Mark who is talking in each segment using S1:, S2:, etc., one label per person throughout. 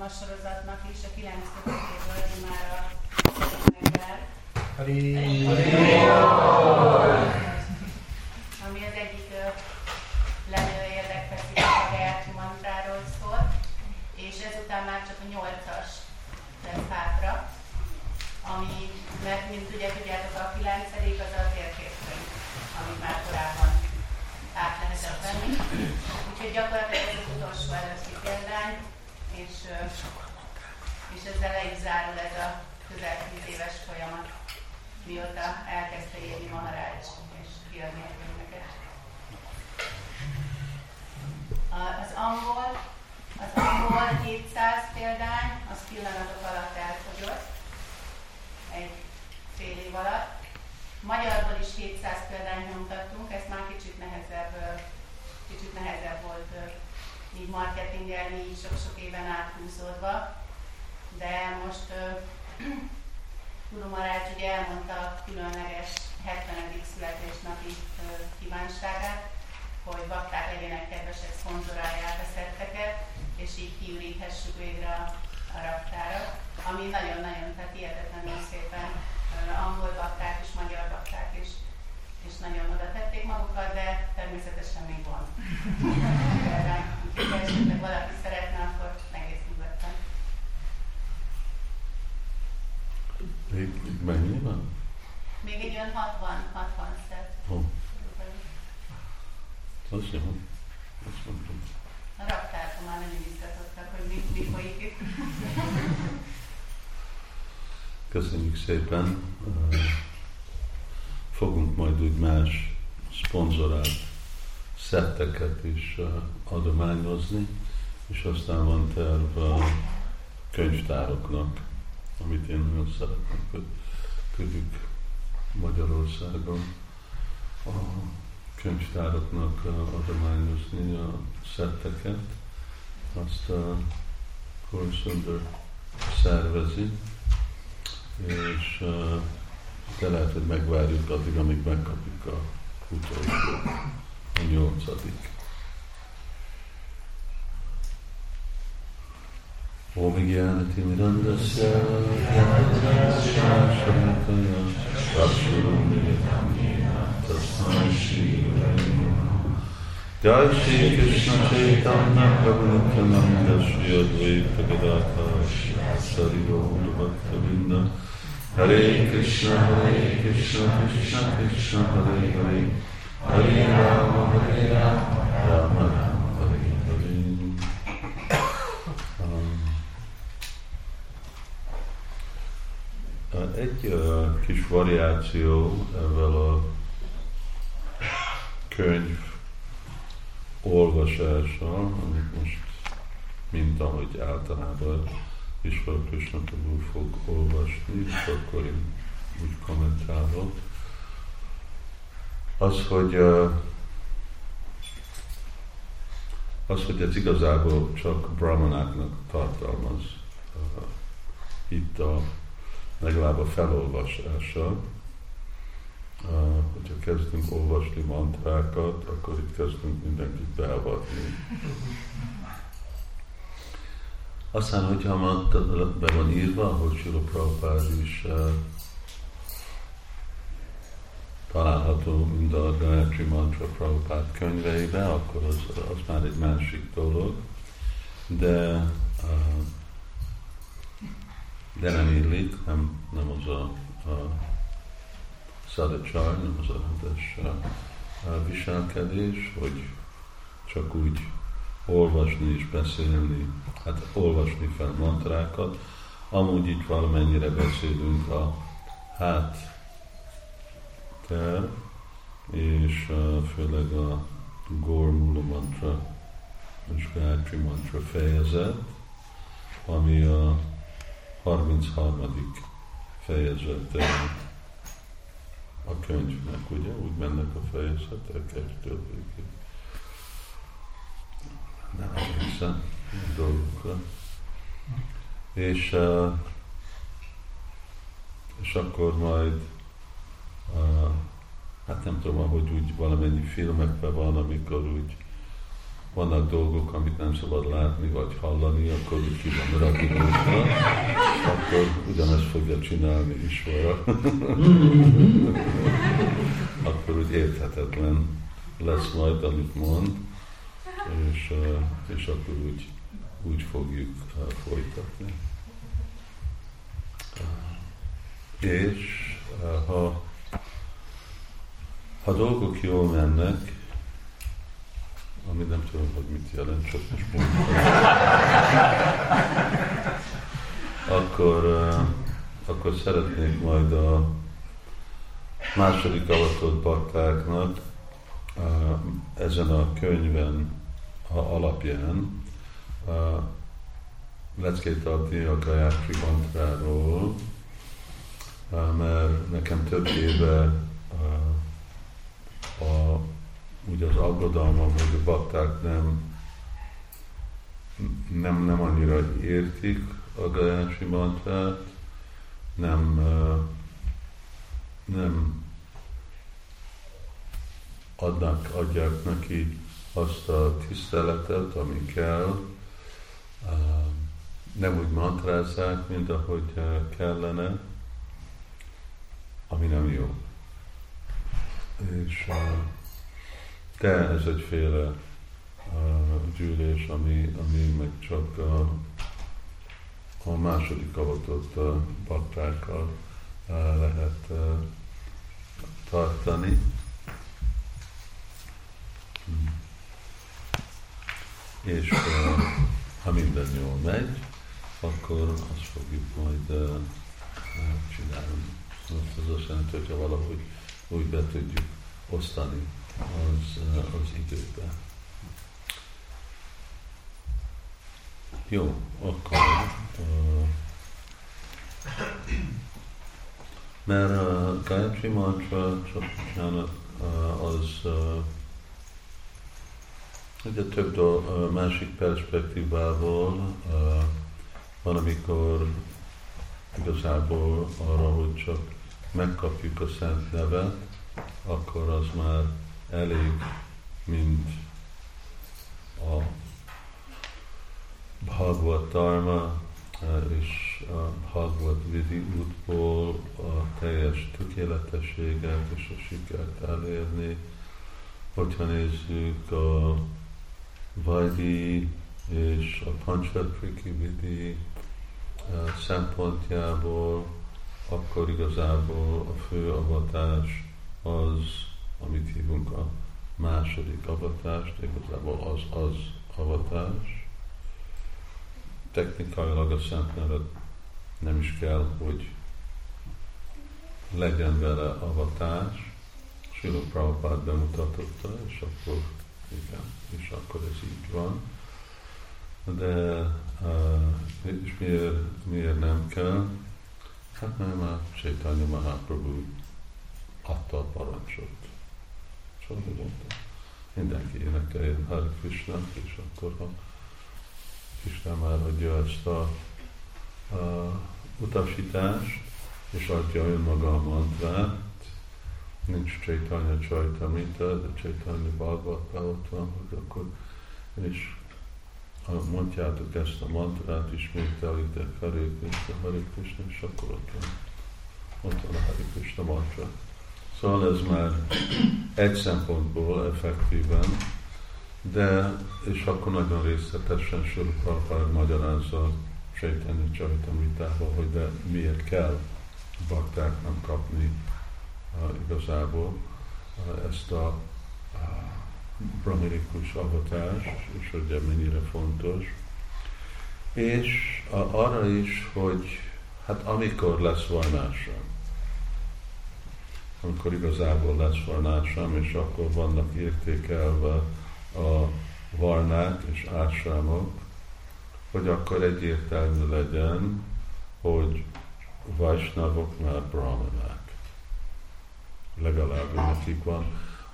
S1: a sorozatnak is, a 9 évből már a megvált. Ami az egyik lenő érdekfeszítő a Gayatri mantráról szól, és ezután már csak a 8-as lesz hátra, ami, mert mint ugye tudjátok, a 9 az a térképkönyv, amit már korábban át lehetett venni. Úgyhogy gyakorlatilag ez az utolsó előtti példány, és, és ezzel le zárul ez a közel 10 éves folyamat, mióta elkezdte írni Maharács és kiadni a könyveket. Az angol, az angol 700 példány, az pillanatok alatt elfogyott, egy fél év alatt. Magyarból is 700 példányt nyomtattunk, ez már kicsit nehezebb, kicsit nehezebb volt így marketingelni, így sok-sok éven áthúzódva. De most Guru Marács ugye elmondta a különleges 70. születésnapi kívánságát, hogy bakták legyenek kedvesek, szponzorálják a szetteket, és így kiüríthessük végre a, a raktára, ami nagyon-nagyon, tehát hihetetlenül szépen angol bakták és magyar bakták is, és nagyon oda tették magukat, de természetesen még van. Úgyhogy esetleg valaki szeretne, akkor egész nyugodtan.
S2: Még mennyi van?
S1: Még egy olyan 60, 60 szett. Oh.
S2: Az jó. Azt mondom.
S1: A raktárban már nagyon izgatottak, hogy mi, mi folyik itt.
S2: Köszönjük szépen. Fogunk majd úgy más szponzorált szetteket is adományozni, és aztán van terv a könyvtároknak, amit én nagyon szeretnék, hogy tudjuk Magyarországon a könyvtároknak adományozni a szetteket. Azt a Korszöndör szervezi, és de lehet, hogy megvárjuk addig, amíg megkapjuk a utolsó, a nyolcadik. ओभिज्ञानतिमिरन्दस्य शङ्कया तस्मै श्री जय श्री कृष्ण चैतन्य प्रभु नित्यानंद श्री अद्वैत गदाता श्री गौर भक्तवृंद हरे कृष्ण हरे कृष्ण कृष्ण कृष्ण हरे हरे हरे राम हरे राम राम Ram Egy uh, kis variáció ezzel a könyv olvasással, amit most mint ahogy általában Isvar Krishna Prabhu fog olvasni, és akkor én úgy kommentálok. Az, hogy az, hogy ez igazából csak brahmanáknak tartalmaz itt a legalább a felolvasása, hogyha kezdünk olvasni mantrákat, akkor itt kezdünk mindenkit beavatni. Aztán, hogyha ma be van írva, hogy Sula Prabhupád is uh, található mind a Gayatri Mantra Prabhupád könyveibe, akkor az, az már egy másik dolog. De, uh, de nem illik, nem, nem az a, a szadacsar, nem az a rendes viselkedés, hogy csak úgy olvasni és beszélni, hát olvasni fel mantrákat, amúgy itt valamennyire beszélünk a hát ter, és főleg a Gormula mantra és Gayatri mantra fejezet, ami a 33. fejezete a könyvnek, ugye? Úgy mennek a fejezetek egytől végig nem emlékszem dolgokra. És, és akkor majd, hát nem tudom, hogy úgy valamennyi filmekben van, amikor úgy vannak dolgok, amit nem szabad látni vagy hallani, akkor úgy ki van raginózva, akkor ugyanezt fogja csinálni is vele. akkor úgy érthetetlen lesz majd, amit mond, és, és akkor úgy, úgy fogjuk folytatni. És ha, ha dolgok jól mennek, tudom, hogy mit jelent, csak most mondom. akkor, uh, akkor szeretnék majd a második avatott baktáknak uh, ezen a könyven a alapján uh, leckét adni a Gayatri mantráról, mert nekem több éve a úgy az aggodalmam, hogy a bakták nem, nem, nem annyira értik a Gajási mantrát, nem, nem adnak, adják neki azt a tiszteletet, ami kell, nem úgy mantrázzák, mint ahogy kellene, ami nem jó. És de ez egyféle uh, gyűlés, ami, ami meg csak a, a második avatott uh, baktákkal lehet tartani. Hmm. És ha minden jól megy, akkor azt fogjuk majd csinálni. Szóval az azt jelenti, hogyha valahogy úgy be tudjuk osztani az, az időbe. Jó, akkor uh, mert a Gayatri Mantra, uh, az ugye több do, másik perspektívából van, amikor igazából arra, hogy csak megkapjuk a szent nevet, akkor az már elég, mint a Bhagavad Dharma eh, és a Bhagavad Vidi útból a teljes tökéletességet és a sikert elérni. Hogyha nézzük a Vajdi és a Panchatriki Vidi eh, szempontjából, akkor igazából a fő avatás az amit hívunk a második avatást, igazából az az avatás. Technikailag a Szent Nevet nem is kell, hogy legyen vele avatás. Sila Prabhupád bemutatotta, és akkor igen, és akkor ez így van. De uh, és miért, miért nem kell? Hát mert már Chaitanya Mahaprabhu adta a parancsot. Szóval mondta, mindenki énekeljen Hare Krishna, és akkor ha Krishna már adja ezt a, a utasítást, és adja önmaga a mantrát, nincs Chaitanya Chaitamita, de Chaitanya Bhagavata ott van, hogy akkor és ha mondjátok ezt a mantrát, ismételitek Hare Krishna, Hare Krishna, és akkor ott van, ott van a Hare Krishna mantra. Szóval ez már egy szempontból effektíven, de és akkor nagyon részletesen Sörpapár magyarázza Sejteni Csajtamítával, hogy de miért kell baktáknak kapni uh, igazából uh, ezt a uh, brahminikus avatást, és hogy mennyire fontos. És uh, arra is, hogy hát amikor lesz vajnása, amikor igazából lesz varnásám, és akkor vannak értékelve a varnák és ásrámok, hogy akkor egyértelmű legyen, hogy vajsnavok már brahmanák. Legalább nekik van.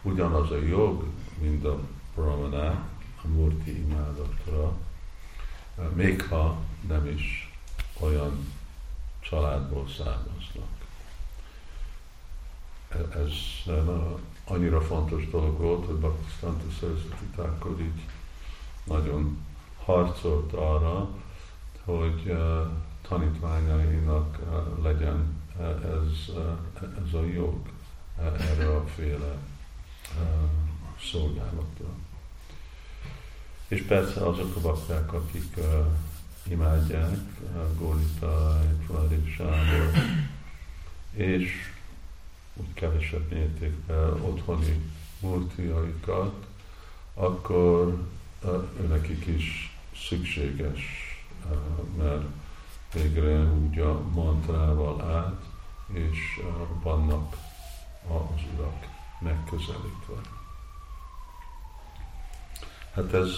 S2: Ugyanaz a jog, mint a brahmanák, a murti imádatra, még ha nem is olyan családból származnak ez annyira fontos dolog volt, hogy Bhaktisztánta Szerzeti Thakur így nagyon harcolt arra, hogy uh, tanítványainak uh, legyen ez, uh, ez a jog erre a féle szolgálatra. És persze azok a bakták, akik imádják Gólita, Flori Sándor, és kevesebb mértékben otthoni multiaikat, akkor nekik is szükséges, mert végre úgy a mantrával át, és vannak az urak megközelítve. Hát ez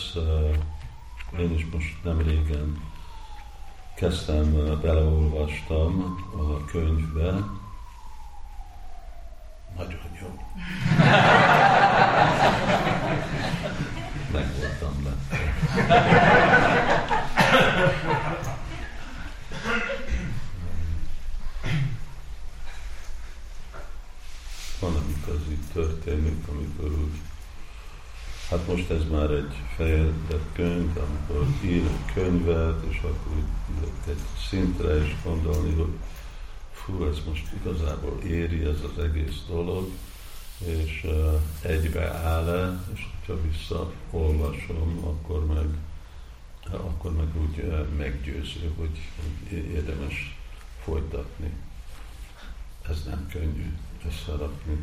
S2: én is most nem régen kezdtem, beleolvastam a könyvbe, nagyon. Meg voltam le. Van, amikor az így történik, amikor úgy Hát most ez már egy fejezett könyv, amikor ír egy könyvet, és akkor egy szintre is gondolni, hogy fú, ez most igazából éri ez az egész dolog, és uh, egybe áll-e, és ha visszaolvasom, akkor meg, akkor meg úgy meggyőző, hogy, érdemes folytatni. Ez nem könnyű összerakni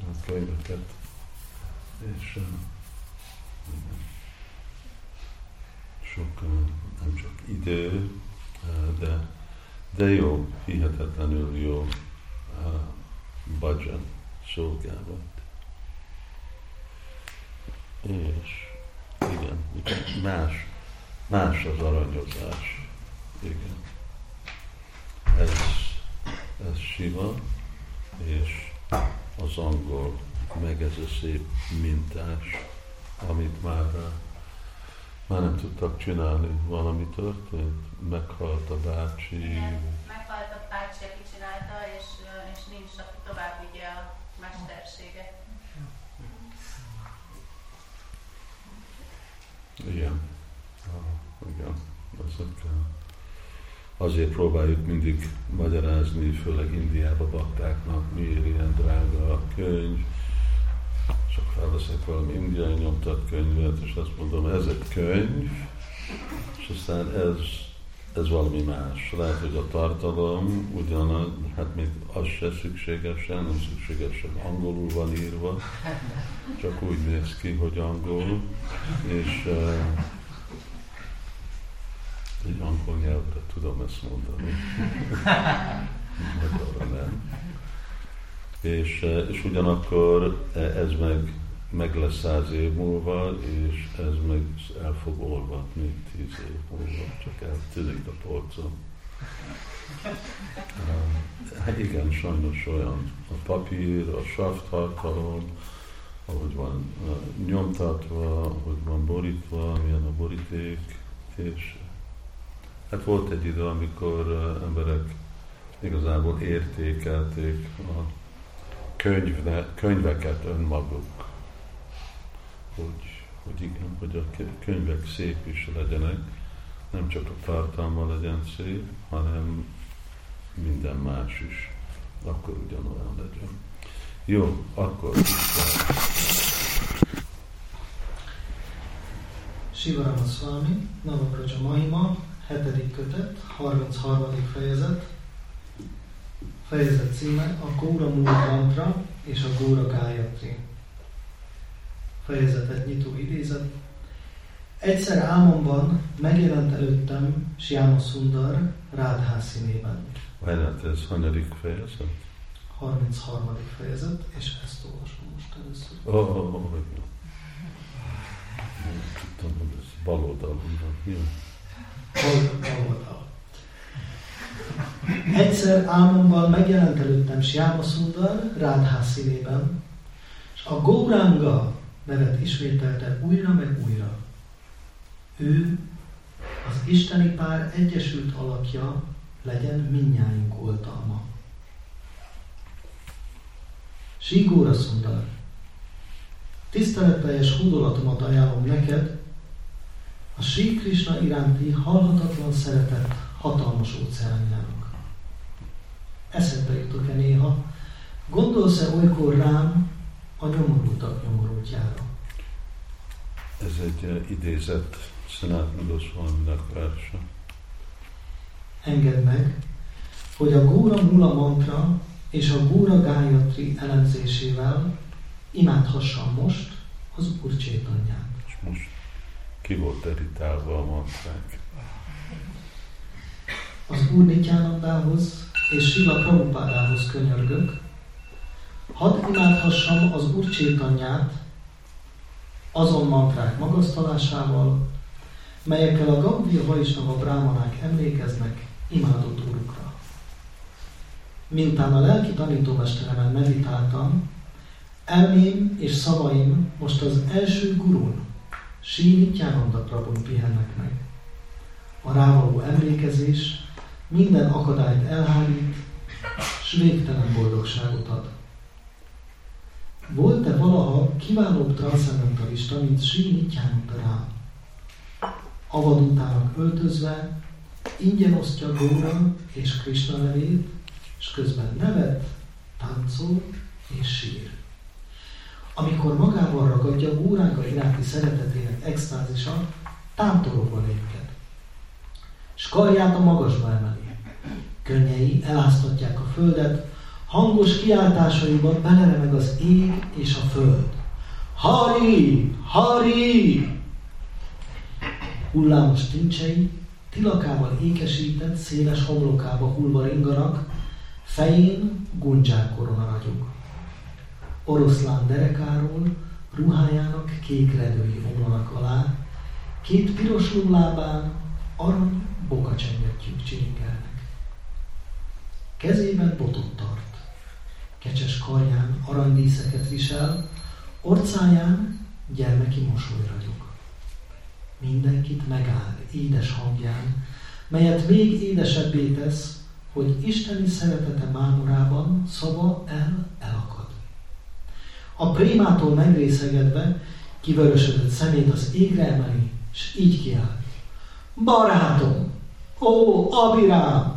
S2: a könyveket. És sok, nem csak idő, de de jó, hihetetlenül jó uh, bhajan szolgálat. És igen, más, más az aranyozás. Igen. Ez, ez Siva, és az angol, meg ez a szép mintás, amit már már nem tudtak csinálni, valami történt, meghalt a bácsi.
S1: Igen, meghalt a bácsi, aki csinálta, és, és nincs, aki tovább vigye a mesterséget.
S2: Igen. Ah, igen. Azok, azért próbáljuk mindig magyarázni, főleg Indiába baktáknak, miért ilyen drága a könyv, csak felveszek valami indiai nyomtat könyvet, és azt mondom, ez egy könyv, és aztán ez, ez valami más. Lehet, hogy a tartalom ugyanaz, hát még az se szükségesen, nem szükségesen angolul van írva, csak úgy néz ki, hogy angol, és uh, egy angol nyelvre tudom ezt mondani. És, eh, és ugyanakkor eh, ez meg, meg lesz száz év múlva, és ez meg el fog olvadni tíz év múlva, csak eltűnik a polcon. Eh, hát igen, sajnos olyan a papír, a savtartalom, ahogy van nyomtatva, ahogy van borítva, milyen a boríték, és hát volt egy idő, amikor emberek igazából értékelték a könyvne, könyveket önmaguk. Hogy, hogy igen, hogy a könyvek szép is legyenek, nem csak a tartalma legyen szép, hanem minden más is, akkor ugyanolyan legyen. Jó, akkor
S3: Sivarama Swami, Navapraja Mahima, 7. kötet, 33. fejezet, fejezet címe a Góra Múra Mantra és a Góra Gájatri. Fejezetet nyitó idézet. Egyszer álmomban megjelent előttem Siama Sundar Rádhá színében.
S2: Várját, ez hanyadik fejezet?
S3: 33. fejezet, és ezt olvasom most először.
S2: Ó, oh, oh, oh, Tudtam, hogy ez bal oldalon van. Mi?
S3: Bal oldal. Egyszer álmomban megjelent előttem Siáma Sundar Rádhá színében, és a Gauranga nevet ismételte újra meg újra. Ő az isteni pár egyesült alakja legyen minnyáink oltalma. Sigóra Sundar, tiszteletteljes hódolatomat ajánlom neked, a Sri Krishna iránti halhatatlan szeretet hatalmas óceánjának. Eszedbe jutok-e néha, gondolsz-e olykor rám a nyomorultak nyomorultjára?
S2: Ez egy uh, idézett Szenát Goswaminak verse.
S3: Engedd meg, hogy a Góra Mula mantra és a Góra Gájatri elemzésével imádhassam most az Úr Csétanyját.
S2: És most ki volt editálva a mantrák?
S3: Az Úr Nityánandához és Sila Prabhupádához könyörgök, hadd imádhassam az Úr Csétanyját azon mantrák magasztalásával, melyekkel a Gaudiya Vaisnava brámanák emlékeznek imádott Úrukra. Miután a lelki tanítómesteremen meditáltam, elmém és szavaim most az első gurun, Sri Nityananda Prabhun pihennek meg. A rávaló emlékezés minden akadályt elhárít, s végtelen boldogságot ad. Volt-e valaha kiválóbb transzendentalista, mint Sri Nityananda Rám? Avadutának öltözve, ingyen osztja Góra és Krishna nevét, és közben nevet, táncol és sír. Amikor magával ragadja Górága iránti szeretetének extázisa, támtorogva lépked. S karját a magasba emeli. Könnyei eláztatják a földet, hangos kiáltásaiban beleremeg az ég és a föld. Hari! Hari! Hullámos tincsei tilakával ékesített, széles homlokába hullva ringanak, fején guncsák korona ragyog. Oroszlán derekáról, ruhájának kék redői omlanak alá, két piros lábán arany bokacsengettyűk csilingelnek. Kezében botot tart, kecses karján aranydíszeket visel, orcáján gyermeki mosoly ragyog. Mindenkit megáll édes hangján, melyet még édesebbé tesz, hogy isteni szeretete mámorában szava el elakad. A prémától megrészegedve kivörösödött szemét az égre emeli, és így kiáll. Barátom! Ó, Abirám!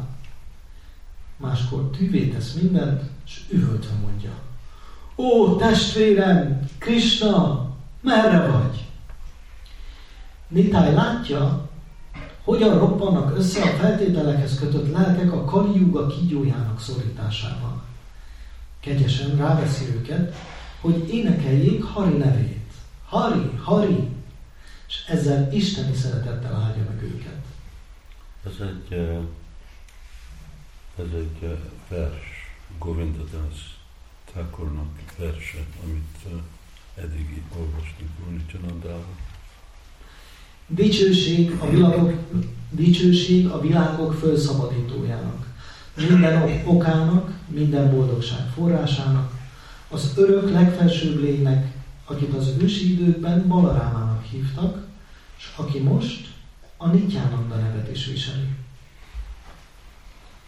S3: Máskor tűvé tesz mindent, és üvöltve mondja. Ó, testvérem, Krishna, merre vagy? Nitály látja, hogyan roppannak össze a feltételekhez kötött lelkek a Kali kígyójának szorításával. Kegyesen ráveszi őket, hogy énekeljék Hari nevét. Hari, Hari! És ezzel isteni szeretettel áldja meg őket.
S2: Ez egy, ez egy vers, Govindadas Thakurnak verse, amit eddig olvastunk Gurnicsanandával.
S3: Dicsőség a, világok, dicsőség a világok felszabadítójának, minden okának, minden boldogság forrásának, az örök legfelsőbb lénynek, akit az ősi időkben Balarámának hívtak, és aki most a Nityánanda nevet is viseli.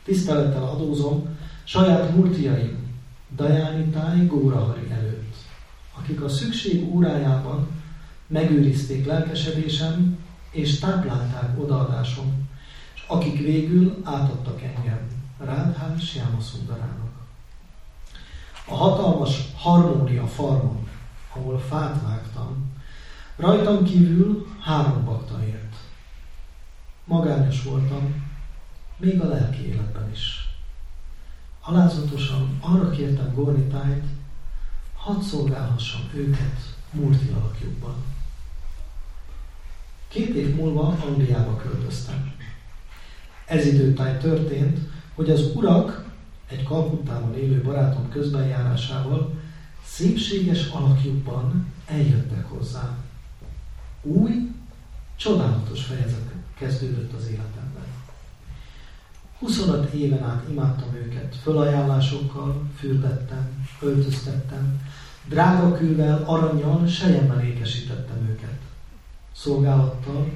S3: Tisztelettel adózom saját murtiaim, Dajánitáj Górahari előtt, akik a szükség órájában megőrizték lelkesedésem, és táplálták odaadásom, és akik végül átadtak engem Rádhán Siámaszundarának. A hatalmas harmónia farmon, ahol fát vágtam, rajtam kívül három bakta ért. Magányos voltam, még a lelki életben is. Alázatosan arra kértem Gornitájt, hadd szolgálhassam őket múlti alakjukban. Két év múlva Angliába költöztem. Ez időtáj történt, hogy az urak egy Kalkuttában élő barátom közbenjárásával szépséges alakjukban eljöttek hozzám. Új, csodálatos fejezet kezdődött az életemben. 25 éven át imádtam őket, fölajánlásokkal fürdettem, öltöztettem, drága kővel, aranyjal, sejemmel ékesítettem őket szolgálattal,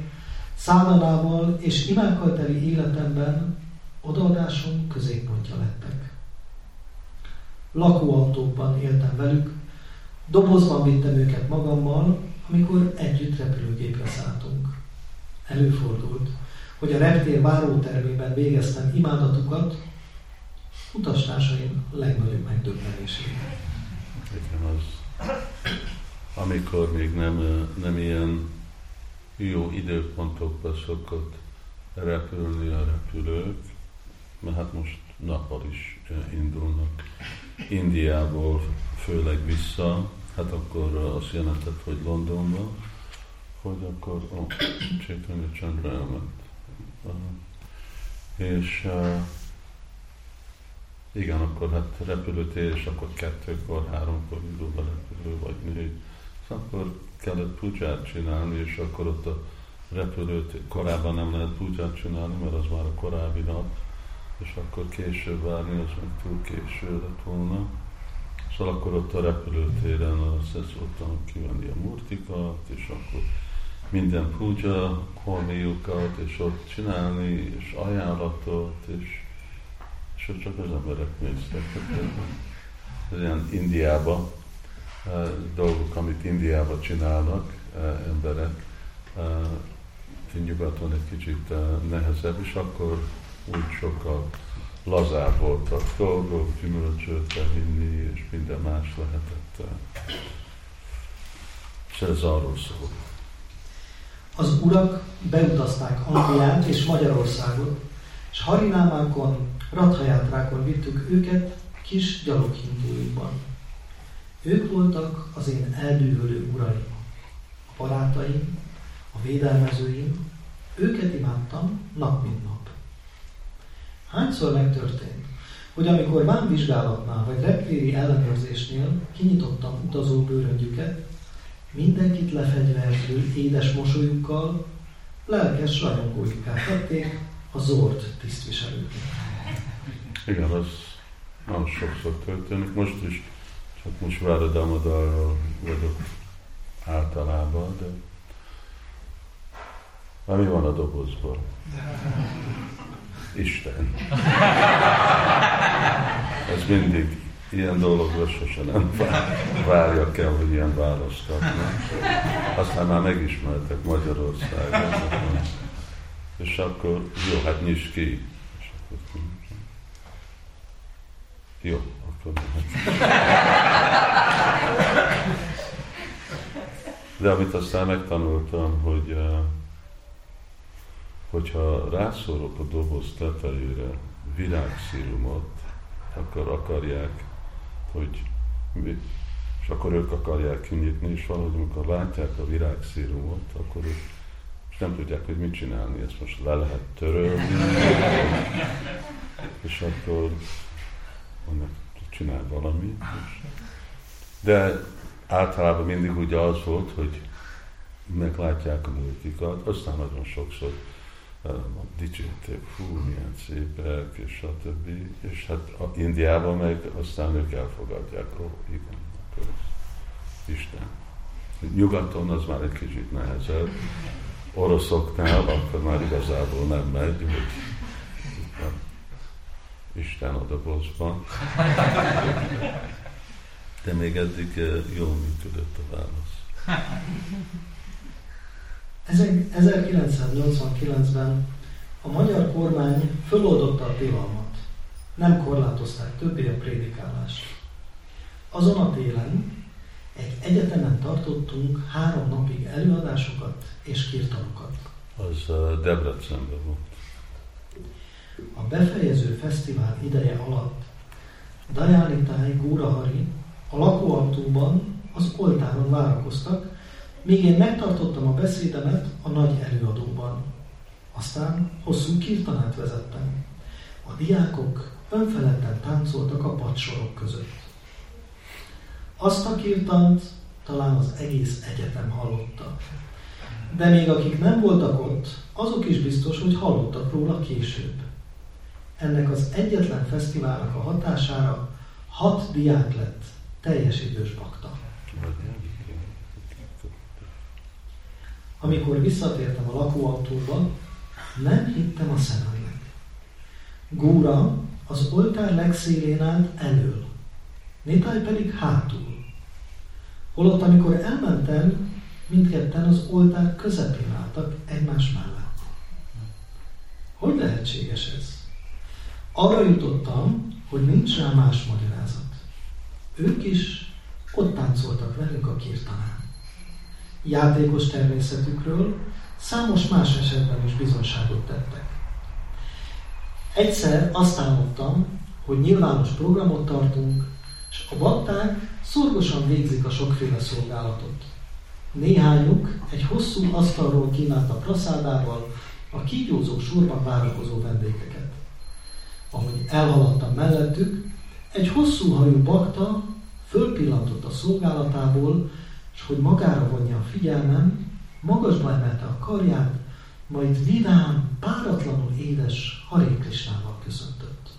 S3: szállalával és imákkal életemben odaadásom középpontja lettek. Lakóautókban éltem velük, dobozban vittem őket magammal, amikor együtt repülőgépre szálltunk. előfordult, hogy a reptér várótermében végeztem imádatukat, utastársaim legnagyobb megdöbbenésére.
S2: Igen, az, amikor még nem, nem ilyen jó időpontokban szokott repülni a repülők, mert hát most nappal is indulnak Indiából, főleg vissza, hát akkor azt jelentett, hogy Londonba, hogy akkor oh, Chaitanya Chandra elment. És igen, akkor hát repülőtér, és akkor kettőkor, háromkor indul a repülő, vagy négy. Szóval akkor kellett puját csinálni, és akkor ott a repülőt korábban nem lehet puját csinálni, mert az már a korábbi nap, és akkor később várni, az meg túl késő lett volna. Szóval akkor ott a repülőtéren azt szoktam kivenni a murtikat, és akkor minden puja, holmiukat, és ott csinálni, és ajánlatot, és, és csak az emberek néztek. Ez ilyen Indiába uh, dolgok, amit Indiába csinálnak uh, emberek, uh, nyugaton egy kicsit nehezebb, és akkor úgy sokkal lazább voltak dolgok, gyümölcsöt hinni, és minden más lehetett. És ez arról szól.
S3: Az urak beutazták Angliát és Magyarországot, és harinámákon, rathajátrákon vittük őket kis gyaloghindújukban. Ők voltak az én eldűvölő uraim, a barátaim, a védelmezőim, őket imádtam nap mint nap. Hányszor megtörtént, hogy amikor vámvizsgálatnál vagy reptéri ellenőrzésnél kinyitottam utazó bőröngyüket, mindenkit lefegyverző édes mosolyukkal, lelkes rajongóiká tették a zord tisztviselőket.
S2: Igen, az nagyon sokszor történik. Most is, csak most Váradamadarral vagyok általában, de ami van a dobozban? Isten. Ez mindig ilyen dologra sose nem várja kell, hogy ilyen választ kapnak. Aztán már megismertek Magyarországon. És akkor jó, hát nyisd ki. És akkor, jó, akkor De amit aztán megtanultam, hogy hogyha rászórok a doboz tetejére virágszírumot, akkor akarják hogy és akkor ők akarják kinyitni, és valahogy amikor látják a virágszírumot, akkor ők és nem tudják, hogy mit csinálni, ezt most le lehet törölni, és akkor mondják, csinál valamit. De általában mindig ugye az volt, hogy meglátják a multikat, aztán nagyon sokszor dicsérték, fú, milyen szépek, és többi, és hát a Indiában meg aztán ők elfogadják, ó, igen, akkor Isten. Nyugaton az már egy kicsit nehezebb, oroszoknál akkor már igazából nem megy, hogy Isten a dobozban. De még eddig jól működött a válasz.
S3: 1989-ben a magyar kormány föloldotta a tilalmat. Nem korlátozták többé a prédikálást. Azon a télen egy egyetemen tartottunk három napig előadásokat és kirtanokat.
S2: Az uh, Debrecenben volt.
S3: A befejező fesztivál ideje alatt Dajanitai Górahari a lakóautóban az oltáron várakoztak, Míg én megtartottam a beszédemet a nagy előadóban. Aztán hosszú kirtanát vezettem. A diákok önfeledten táncoltak a padsorok között. Azt a kirtant talán az egész egyetem hallotta. De még akik nem voltak ott, azok is biztos, hogy hallottak róla később. Ennek az egyetlen fesztiválnak a hatására hat diák lett teljes idős bakta. Amikor visszatértem a lakóautóba, nem hittem a szememnek. Góra az oltár legszélén állt elől, Nitály pedig hátul. Holott, amikor elmentem, mindketten az oltár közepén álltak egymás mellett. Hogy lehetséges ez? Arra jutottam, hogy nincs rá más magyarázat. Ők is ott táncoltak velünk a kirtanán. Játékos természetükről számos más esetben is bizonyságot tettek. Egyszer azt álmodtam, hogy nyilvános programot tartunk, és a bakták szorgosan végzik a sokféle szolgálatot. Néhányuk egy hosszú asztalról kínálta praszádával a kígyózó sorban várakozó vendégeket. Ahogy elhaladtam mellettük, egy hosszú hajú bakta fölpillantott a szolgálatából, és hogy magára vonja a figyelmem, magasba emelte a karját, majd vidám, páratlanul édes Haré Krisnával köszöntött.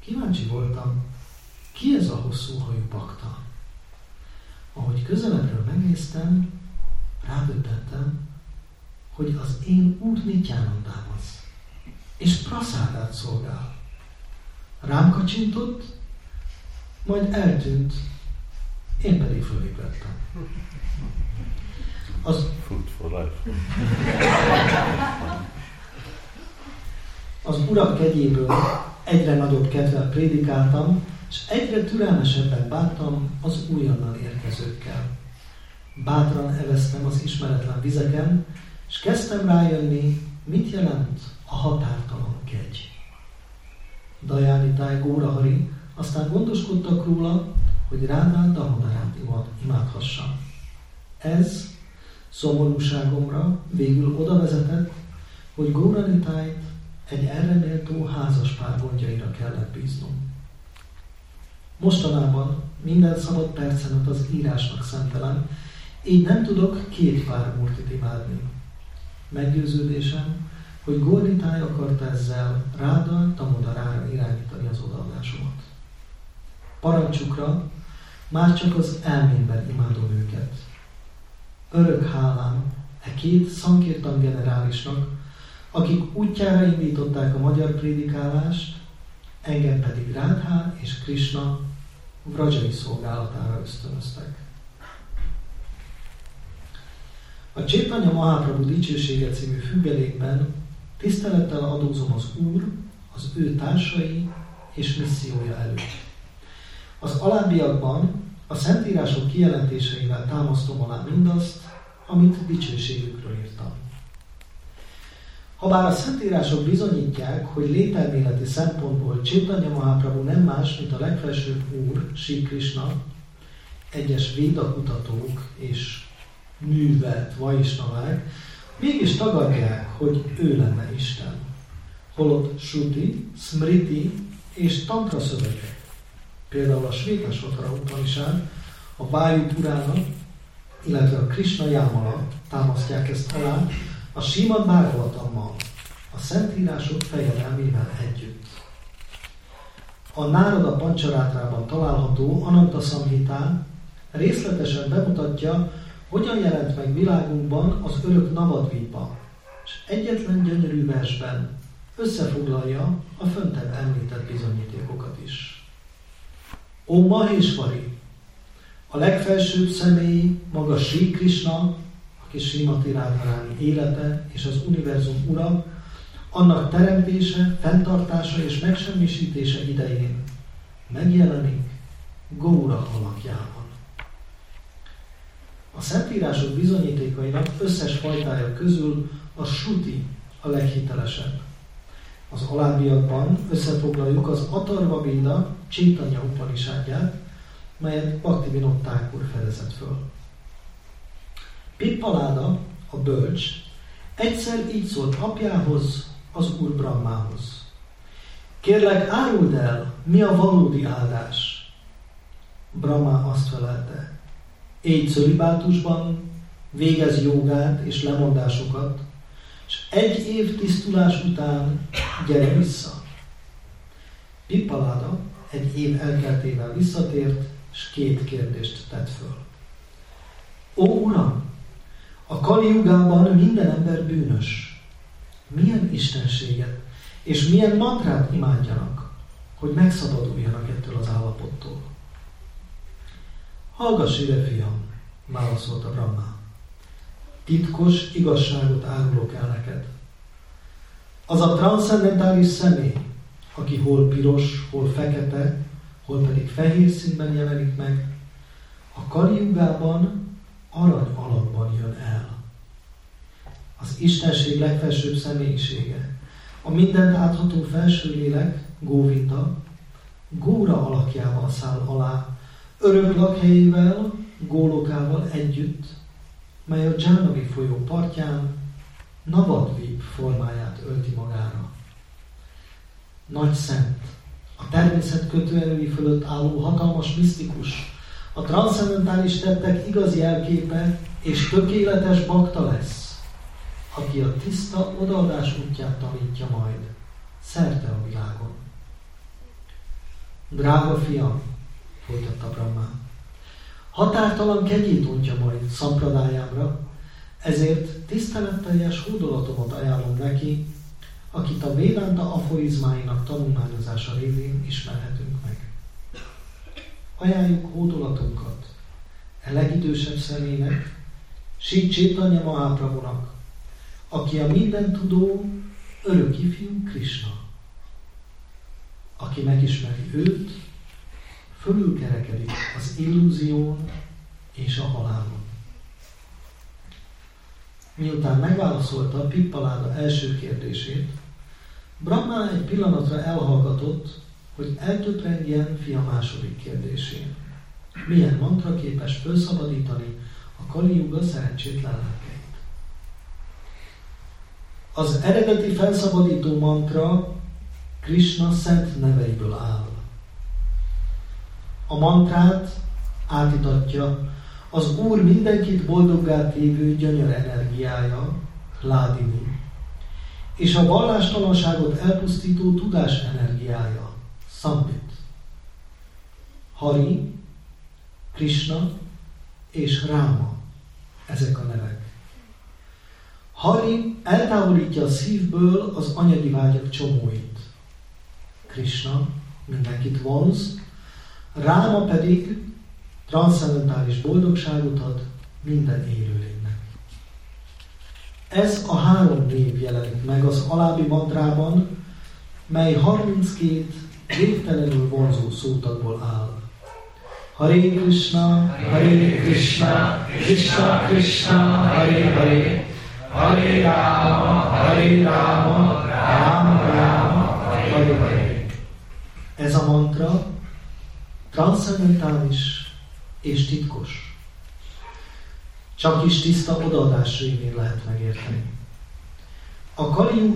S3: Kíváncsi voltam, ki ez a hosszú hajú bakta? Ahogy közelebbről megnéztem, rádöbbentem, hogy az én út Nityánandám az, és praszádát szolgál. Rám kacsintott, majd eltűnt, én pedig fölébredtem.
S2: Az... Food for life.
S3: Az urak kegyéből egyre nagyobb kedvel prédikáltam, és egyre türelmesebben bántam az újonnan érkezőkkel. Bátran eveztem az ismeretlen vizeken, és kezdtem rájönni, mit jelent a határtalan kegy. Dajáni Táj Górahari aztán gondoskodtak róla, hogy Rádán Damodarát imádhassam. Ez szomorúságomra végül oda vezetett, hogy Góranitájt egy erre méltó házaspár gondjaira kellett bíznom. Mostanában minden szabad percemet az írásnak szentelem, így nem tudok két pár murtit imádni. Meggyőződésem, hogy Gornitály akarta ezzel ráda Tamodarára irányítani az odaadásomat. Parancsukra már csak az elménben imádom őket. Örök hálám e két szankértan generálisnak, akik útjára indították a magyar prédikálást, engem pedig Rádhá és Krishna vrajai szolgálatára ösztönöztek. A Csétanya Mahaprabhu dicsősége című függelékben tisztelettel adózom az Úr, az ő társai és missziója előtt. Az alábbiakban a Szentírások kijelentéseivel támasztom alá mindazt, amit dicsőségükről írtam. Habár a Szentírások bizonyítják, hogy lételméleti szempontból Csétanya Mahaprabhu nem más, mint a legfelsőbb úr, Sri egyes védakutatók és művelt vajisnavák, mégis tagadják, hogy ő lenne Isten. Holott Shruti, Smriti és Tantra szövegek, például a Svétasvatra Upanishad, a Váju Purana, illetve a Krishna Yamala támasztják ezt alá, a Simad Bhagavatammal, a Szentírások fejedelmével együtt. A Nárada Pancsarátrában található Ananta Samhitán részletesen bemutatja, hogyan jelent meg világunkban az örök Navadvipa, és egyetlen gyönyörű versben összefoglalja a föntebb említett bizonyítékokat is. Ó Mahésvari, a legfelsőbb személy maga Sri Krishna, aki Srimati Radharani élete és az univerzum ura, annak teremtése, fenntartása és megsemmisítése idején megjelenik Góra alakjában. A szentírások bizonyítékainak összes fajtája közül a suti a leghitelesebb. Az alábbiakban összefoglaljuk az Atarva Véda Csétanya Upanishadját, melyet Bhaktivinoda Thakur fedezett föl. Pippaláda, a bölcs, egyszer így szólt apjához, az Úr Brahmához. Kérlek, áruld el, mi a valódi áldás? Brahma azt felelte, égy cölibátusban, végez jogát és lemondásokat, és egy év tisztulás után gyere vissza. Pippaláda egy év elkeltével visszatért, és két kérdést tett föl. Ó Uram, a Kaliugában minden ember bűnös. Milyen istenséget és milyen mantrát imádjanak, hogy megszabaduljanak ettől az állapottól. Hallgass ide, fiam, válaszolta Brahma. Titkos igazságot árulok el neked. Az a transzendentális személy, aki hol piros, hol fekete, hol pedig fehér színben jelenik meg, a Kaliugában arany alakban jön el. Az Istenség legfelsőbb személyisége, a mindent átható felső lélek, Góvinda, Góra alakjával száll alá, örök lakhelyével, Gólokával együtt, mely a Dzsánavi folyó partján Navadvip formáját ölti magára. Nagy szent, a természet kötőerői fölött álló hatalmas misztikus, a transzendentális tettek igazi jelképe és tökéletes bakta lesz, aki a tiszta odaadás útját tanítja majd, szerte a világon. Drága fiam, folytatta Brahma, határtalan kegyét ontja majd szampradájámra, ezért tiszteletteljes hódolatomat ajánlom neki, akit a Védánta aforizmáinak tanulmányozása révén ismerhetünk meg. Ajánljuk hódolatunkat e legidősebb személynek, Sri Chaitanya Mahaprabhunak, aki a minden tudó örök ifjú Krishna. Aki megismeri őt, fölülkerekedik az illúzión és a halálon. Miután megválaszolta Pippaláda első kérdését, Brahma egy pillanatra elhallgatott, hogy eltöprengjen fia második kérdésén. Milyen mantra képes felszabadítani a Kali szerencsétlen lelkeit? Az eredeti felszabadító mantra Krishna szent neveiből áll. A mantrát átítatja az Úr mindenkit boldoggá tévő gyönyör energiája, Ládini, és a vallástalanságot elpusztító tudás energiája, Sambit. Hari, Krishna és Ráma, ezek a nevek. Hari eltávolítja a szívből az anyagi vágyak csomóit. Krishna mindenkit vonz, Ráma pedig transzcendentális boldogságot ad minden élőlénynek. Ez a három név jelenik meg az alábbi mantrában, mely 32 végtelenül vonzó szótagból áll. Hare Krishna, Hare Krishna, Krishna Krishna, Hare Hare, Hare Rama, Hare Rama, Rama Rama, Hare Hare. Ez a mantra transzendentális és titkos. Csak is tiszta odaadás révén lehet megérteni. A Kali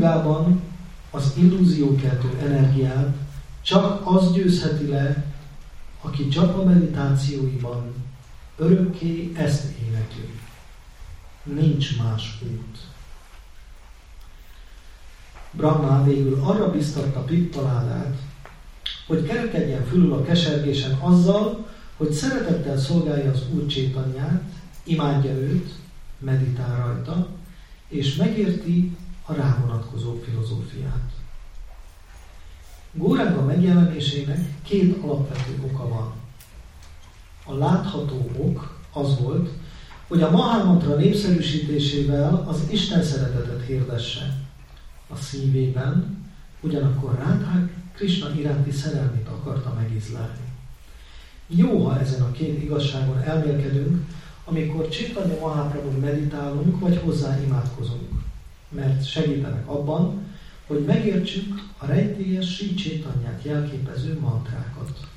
S3: az illúziókeltő energiát csak az győzheti le, aki csak a meditációiban örökké ezt énekli. Nincs más út. Brahma végül arra biztatta Pippaládát, hogy kerekedjen fülül a kesergésen azzal, hogy szeretettel szolgálja az Úr Csétanyát, imádja őt, meditál rajta, és megérti a rá vonatkozó filozófiát. Góranga megjelenésének két alapvető oka van. A látható ok az volt, hogy a Mahámantra népszerűsítésével az Isten szeretetet hirdesse a szívében, ugyanakkor Rádhák Krishna iránti szerelmét akarta megizlelni. Jó, ha ezen a két igazságon elmélkedünk, amikor Csitanya Mahaprabhu meditálunk, vagy hozzá imádkozunk, mert segítenek abban, hogy megértsük a rejtélyes Sri Csétanyát jelképező mantrákat.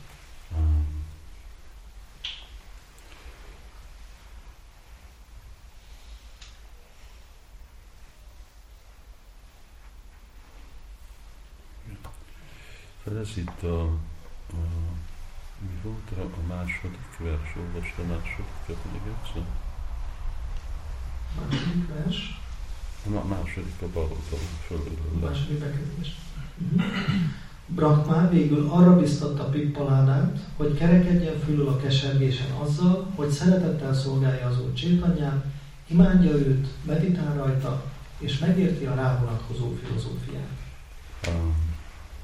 S2: Ez itt a, a mi volt a, a második vers? Olvasd a másodikat még egyszer.
S3: Második vers.
S2: A második a bal oldalon fölül.
S3: A második bekezdés. Mhm. Brahma végül arra biztatta Pippaládát, hogy kerekedjen fülül a kesergésen azzal, hogy szeretettel szolgálja az Úr Csétanyát, imádja őt, meditál rajta, és megérti a rávonatkozó filozófiát.
S2: Ah.